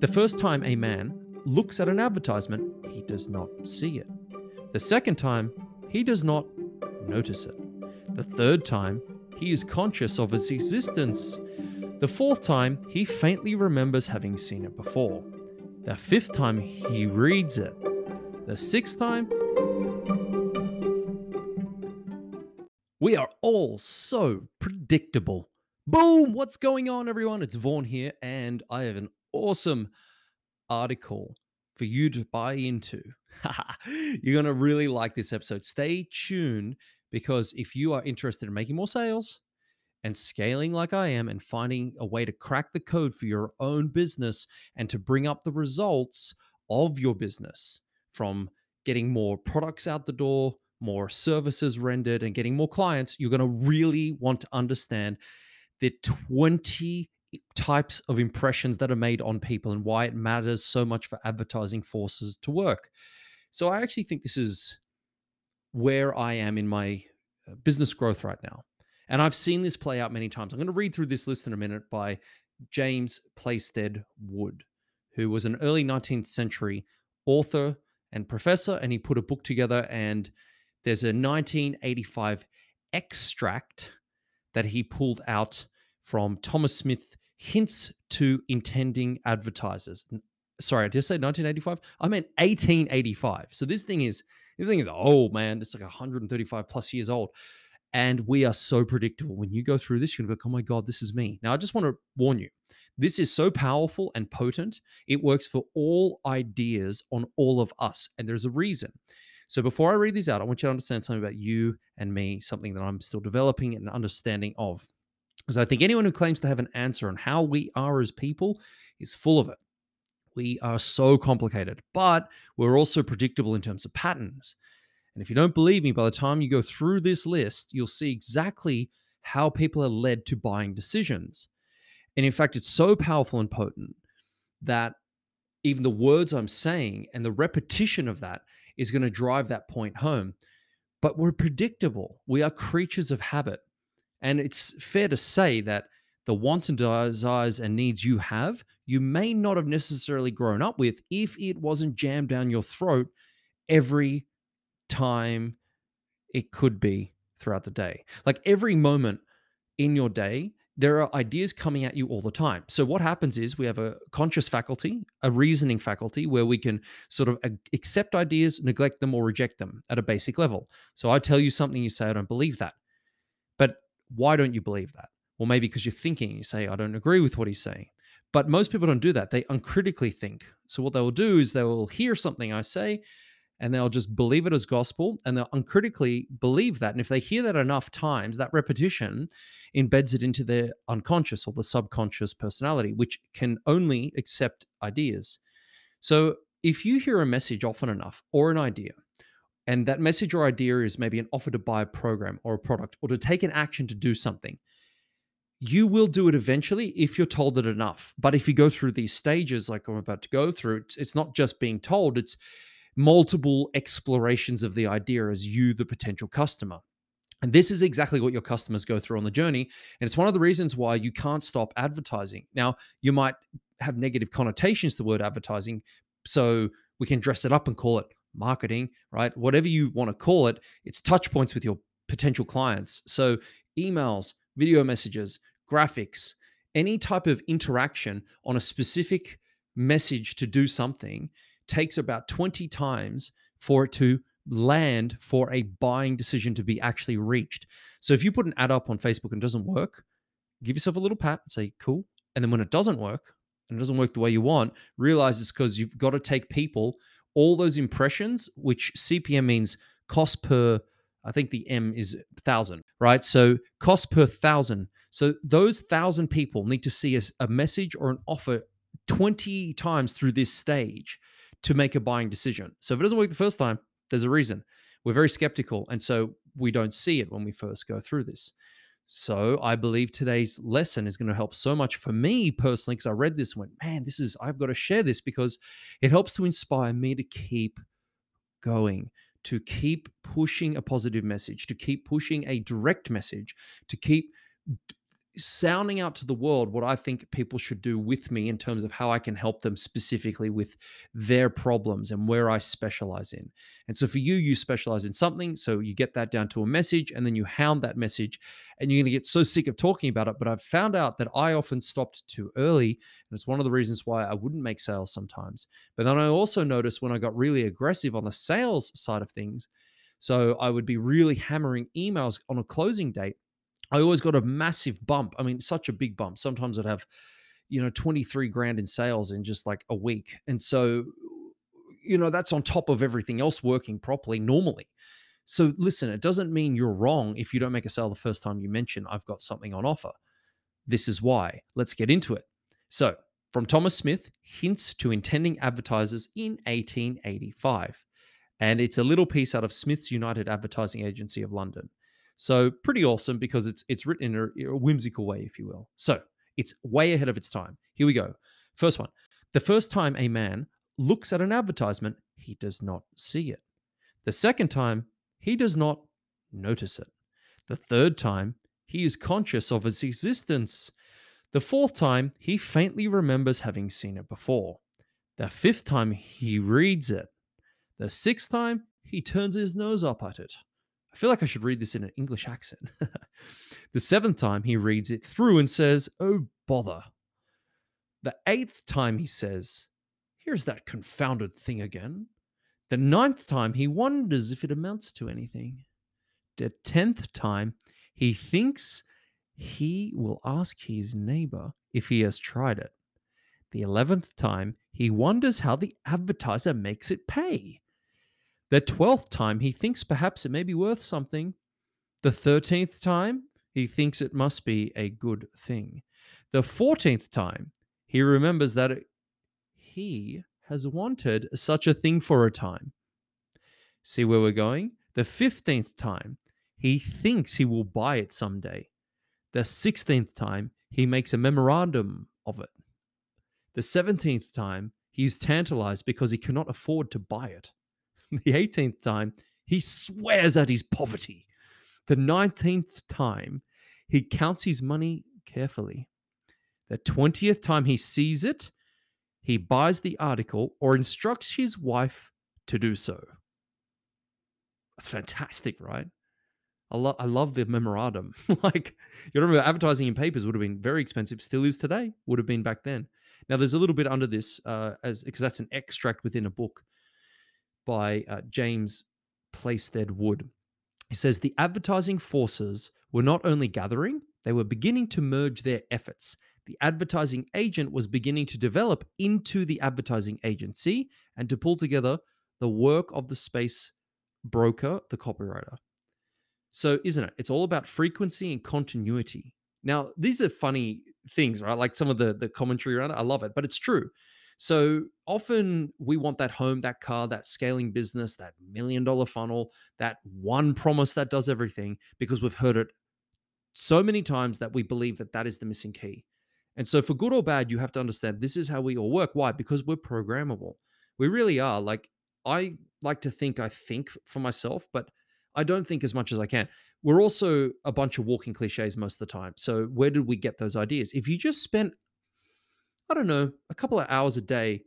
The first time a man looks at an advertisement, he does not see it. The second time, he does not notice it. The third time, he is conscious of its existence. The fourth time, he faintly remembers having seen it before. The fifth time, he reads it. The sixth time, we are all so predictable. Boom! What's going on, everyone? It's Vaughan here, and I have an awesome article for you to buy into. You're going to really like this episode. Stay tuned because if you are interested in making more sales and scaling like I am and finding a way to crack the code for your own business and to bring up the results of your business from getting more products out the door, more services rendered, and getting more clients, you're going to really want to understand the 20 types of impressions that are made on people and why it matters so much for advertising forces to work. So I actually think this is where I am in my uh, business growth right now. And I've seen this play out many times. I'm going to read through this list in a minute by James Playstead Wood, who was an early 19th century author and professor. And he put a book together, and there's a 1985 extract that he pulled out from Thomas Smith Hints to Intending Advertisers. Sorry, did I say 1985? I meant 1885. So this thing is this thing is old, man. It's like 135 plus years old. And we are so predictable. When you go through this, you're gonna go, oh my God, this is me. Now, I just want to warn you. This is so powerful and potent. It works for all ideas on all of us. And there's a reason. So before I read these out, I want you to understand something about you and me, something that I'm still developing and understanding of. Because I think anyone who claims to have an answer on how we are as people is full of it. We are so complicated, but we're also predictable in terms of patterns. And if you don't believe me, by the time you go through this list, you'll see exactly how people are led to buying decisions. And in fact, it's so powerful and potent that even the words I'm saying and the repetition of that is going to drive that point home. But we're predictable. We are creatures of habit. And it's fair to say that the wants and desires and needs you have, you may not have necessarily grown up with if it wasn't jammed down your throat every time it could be throughout the day. Like every moment in your day, there are ideas coming at you all the time. So what happens is we have a conscious faculty, a reasoning faculty where we can sort of accept ideas, neglect them or reject them at a basic level. So I tell you something you say I don't believe that. Why don't you believe that? Well, maybe because you're thinking, you say, I don't agree with what he's saying. But most people don't do that. They uncritically think. So what they will do is they will hear something I say and they'll just believe it as gospel and they'll uncritically believe that. And if they hear that enough times, that repetition embeds it into their unconscious or the subconscious personality, which can only accept ideas. So if you hear a message often enough or an idea, and that message or idea is maybe an offer to buy a program or a product or to take an action to do something, you will do it eventually if you're told it enough. But if you go through these stages, like I'm about to go through, it's, it's not just being told, it's multiple explorations of the idea as you, the potential customer. And this is exactly what your customers go through on the journey. And it's one of the reasons why you can't stop advertising. Now, you might have negative connotations to the word advertising. So we can dress it up and call it marketing, right? Whatever you want to call it, it's touch points with your potential clients. So emails, video messages, graphics, any type of interaction on a specific message to do something takes about 20 times for it to land for a buying decision to be actually reached. So if you put an ad up on Facebook and it doesn't work, give yourself a little pat and say, cool. And then when it doesn't work and it doesn't work the way you want, realize it's because you've got to take people, all those impressions, which CPM means cost per, I think the M is thousand, right? So cost per thousand. So those thousand people need to see a, a message or an offer 20 times through this stage to make a buying decision. So if it doesn't work the first time, there's a reason. We're very skeptical. And so we don't see it when we first go through this. So I believe today's lesson is going to help so much for me personally because I read this and went, man, this is, I've got to share this because it helps to inspire me to keep going, to keep pushing a positive message, to keep pushing a direct message, to keep sounding out to the world what I think people should do with me in terms of how I can help them specifically with their problems and where I specialize in. And so for you, you specialize in something. So you get that down to a message and then you hound that message and you're going to get so sick of talking about it. But I've found out that I often stopped too early. And it's one of the reasons why I wouldn't make sales sometimes. But then I also noticed when I got really aggressive on the sales side of things. So I would be really hammering emails on a closing date I always got a massive bump. I mean, such a big bump. Sometimes I'd have, you know, 23 grand in sales in just like a week. And so, you know, that's on top of everything else working properly normally. So listen, it doesn't mean you're wrong if you don't make a sale the first time you mention, I've got something on offer. This is why. Let's get into it. So, from Thomas Smith, Hints to Intending Advertisers in 1885. And it's a little piece out of Smith's United Advertising Agency of London. So pretty awesome because it's it's written in a, a whimsical way, if you will. So it's way ahead of its time. Here we go. First one. The first time a man looks at an advertisement, he does not see it. The second time, he does not notice it. The third time, he is conscious of its existence. The fourth time, he faintly remembers having seen it before. The fifth time, he reads it. The sixth time, he turns his nose up at it. I feel like I should read this in an English accent. the seventh time he reads it through and says, Oh, bother. The eighth time he says, Here's that confounded thing again. The ninth time he wonders if it amounts to anything. The tenth time he thinks he will ask his neighbor if he has tried it. The eleventh time he wonders how the advertiser makes it pay. The twelfth time, he thinks perhaps it may be worth something. The thirteenth time, he thinks it must be a good thing. The fourteenth time, he remembers that it, he has wanted such a thing for a time. See where we're going? The fifteenth time, he thinks he will buy it someday. The sixteenth time, he makes a memorandum of it. The seventeenth time, he is tantalized because he cannot afford to buy it. the 18th time, he swears at his poverty. The 19th time, he counts his money carefully. The 20th time he sees it, he buys the article or instructs his wife to do so. That's fantastic, right? I, lo- I love the memorandum. like, you remember advertising in papers would have been very expensive, still is today, would have been back then. Now, there's a little bit under this, uh, as because that's an extract within a book by uh, James Playstead Wood. He says the advertising forces were not only gathering, they were beginning to merge their efforts. The advertising agent was beginning to develop into the advertising agency and to pull together the work of the space broker, the copywriter. So, isn't it? It's all about frequency and continuity. Now, these are funny things, right? Like some of the the commentary around it, I love it, but it's true. So often we want that home, that car, that scaling business, that million dollar funnel, that one promise that does everything because we've heard it so many times that we believe that that is the missing key. And so, for good or bad, you have to understand this is how we all work. Why? Because we're programmable. We really are. Like, I like to think I think for myself, but I don't think as much as I can. We're also a bunch of walking cliches most of the time. So, where did we get those ideas? If you just spent I don't know, a couple of hours a day,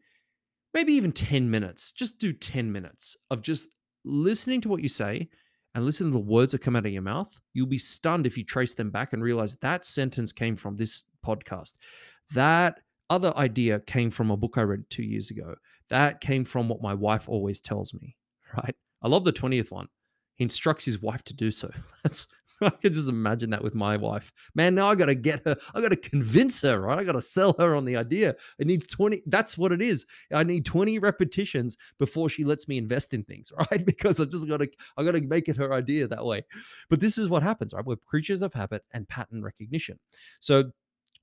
maybe even 10 minutes. Just do 10 minutes of just listening to what you say and listen to the words that come out of your mouth. You'll be stunned if you trace them back and realize that sentence came from this podcast. That other idea came from a book I read two years ago. That came from what my wife always tells me, right? I love the 20th one. He instructs his wife to do so. That's I could just imagine that with my wife. Man, now I got to get her. I got to convince her, right? I got to sell her on the idea. I need 20. That's what it is. I need 20 repetitions before she lets me invest in things, right? Because I just got to, I got to make it her idea that way. But this is what happens, right? We're creatures of habit and pattern recognition. So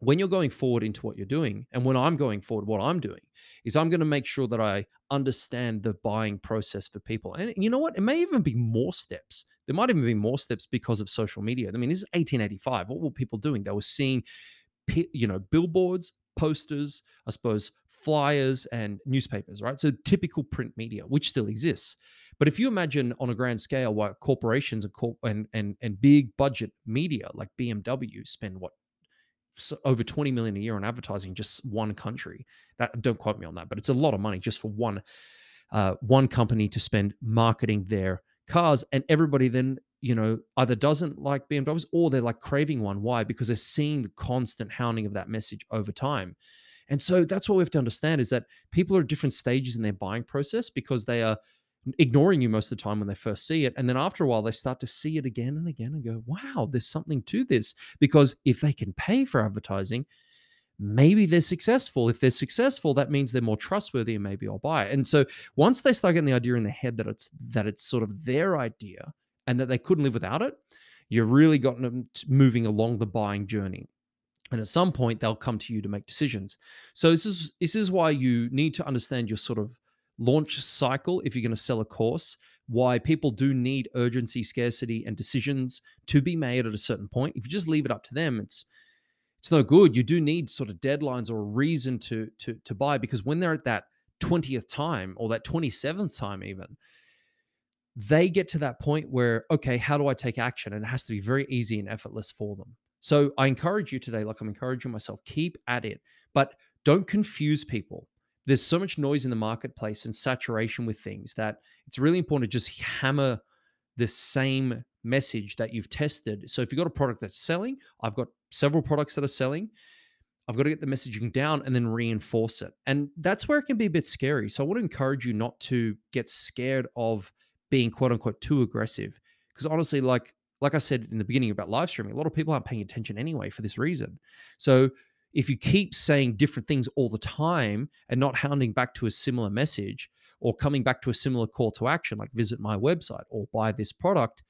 when you're going forward into what you're doing, and when I'm going forward, what I'm doing is I'm going to make sure that I understand the buying process for people. And you know what? It may even be more steps. There might even be more steps because of social media. I mean, this is 1885. What were people doing? They were seeing, you know, billboards, posters, I suppose, flyers, and newspapers, right? So typical print media, which still exists. But if you imagine on a grand scale, what corporations and, and, and, and big budget media like BMW spend what over 20 million a year on advertising just one country. That don't quote me on that but it's a lot of money just for one uh, one company to spend marketing their cars and everybody then you know either doesn't like bmws or they're like craving one. Why? Because they're seeing the constant hounding of that message over time. And so that's what we have to understand is that people are at different stages in their buying process because they are ignoring you most of the time when they first see it. And then after a while, they start to see it again and again and go, wow, there's something to this. Because if they can pay for advertising, maybe they're successful. If they're successful, that means they're more trustworthy and maybe I'll buy it. And so once they start getting the idea in their head that it's that it's sort of their idea and that they couldn't live without it, you've really gotten them moving along the buying journey. And at some point, they'll come to you to make decisions. So this is this is why you need to understand your sort of launch cycle if you're going to sell a course why people do need urgency scarcity and decisions to be made at a certain point. If you just leave it up to them it's it's no good. You do need sort of deadlines or a reason to to to buy because when they're at that 20th time or that 27th time even they get to that point where okay how do i take action? And it has to be very easy and effortless for them. So i encourage you today like i'm encouraging myself keep at it but don't confuse people there's so much noise in the marketplace and saturation with things that it's really important to just hammer the same message that you've tested. So if you've got a product that's selling, I've got several products that are selling. I've got to get the messaging down and then reinforce it. And that's where it can be a bit scary. So I want to encourage you not to get scared of being quote unquote too aggressive. Because honestly, like like I said in the beginning about live streaming, a lot of people aren't paying attention anyway for this reason. So if you keep saying different things all the time and not hounding back to a similar message or coming back to a similar call to action, like visit my website or buy this product,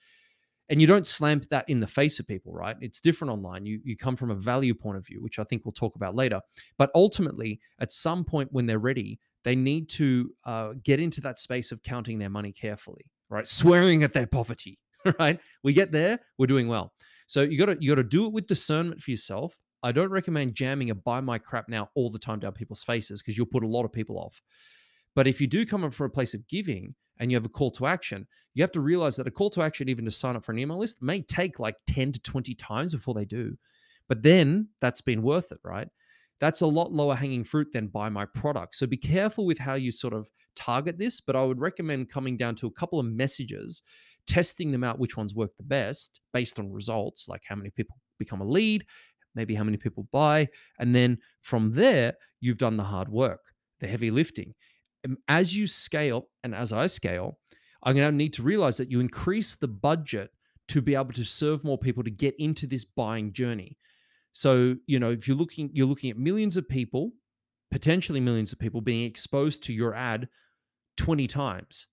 and you don't slam that in the face of people, right? It's different online. You you come from a value point of view, which I think we'll talk about later. But ultimately, at some point when they're ready, they need to uh, get into that space of counting their money carefully, right? Swearing at their poverty, right? We get there, we're doing well. So you got to you got to do it with discernment for yourself I don't recommend jamming a buy my crap now all the time down people's faces because you'll put a lot of people off. But if you do come from a place of giving and you have a call to action, you have to realize that a call to action, even to sign up for an email list, may take like 10 to 20 times before they do. But then that's been worth it, right? That's a lot lower hanging fruit than buy my product. So be careful with how you sort of target this. But I would recommend coming down to a couple of messages, testing them out, which ones work the best based on results, like how many people become a lead, maybe how many people buy. And then from there, you've done the hard work, the heavy lifting. Um, as you scale, and as I scale, I'm going to need to realize that you increase the budget to be able to serve more people to get into this buying journey. So, you know, if you're looking, you're looking at millions of people, potentially millions of people being exposed to your ad 20 times.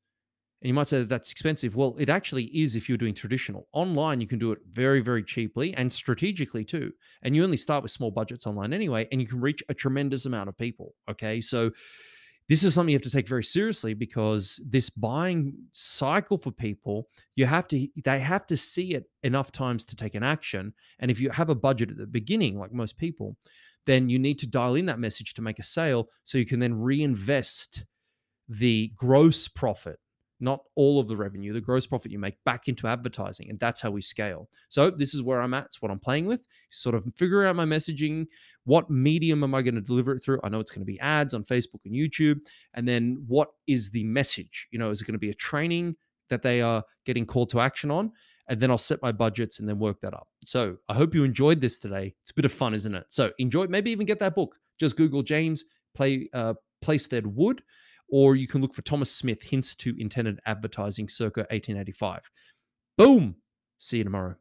And you might say that that's expensive. Well, it actually is if you're doing traditional. Online, you can do it very, very cheaply and strategically too. And you only start with small budgets online anyway, and you can reach a tremendous amount of people. Okay. So, this is something you have to take very seriously because this buying cycle for people, you have to, they have to see it enough times to take an action. And if you have a budget at the beginning, like most people, then you need to dial in that message to make a sale so you can then reinvest the gross profit not all of the revenue, the gross profit you make back into advertising. And that's how we scale. So this is where I'm at. It's what I'm playing with. Sort of figure out my messaging. What medium am I going to deliver it through? I know it's going to be ads on Facebook and YouTube. And then what is the message? You know, is it going to be a training that they are getting call to action on? And then I'll set my budgets and then work that up. So I hope you enjoyed this today. It's a bit of fun, isn't it? So enjoy, maybe even get that book. Just Google James Play uh, Playstead Wood or you can look for Thomas Smith Hints to Intended Advertising circa 1885. Boom. See you tomorrow.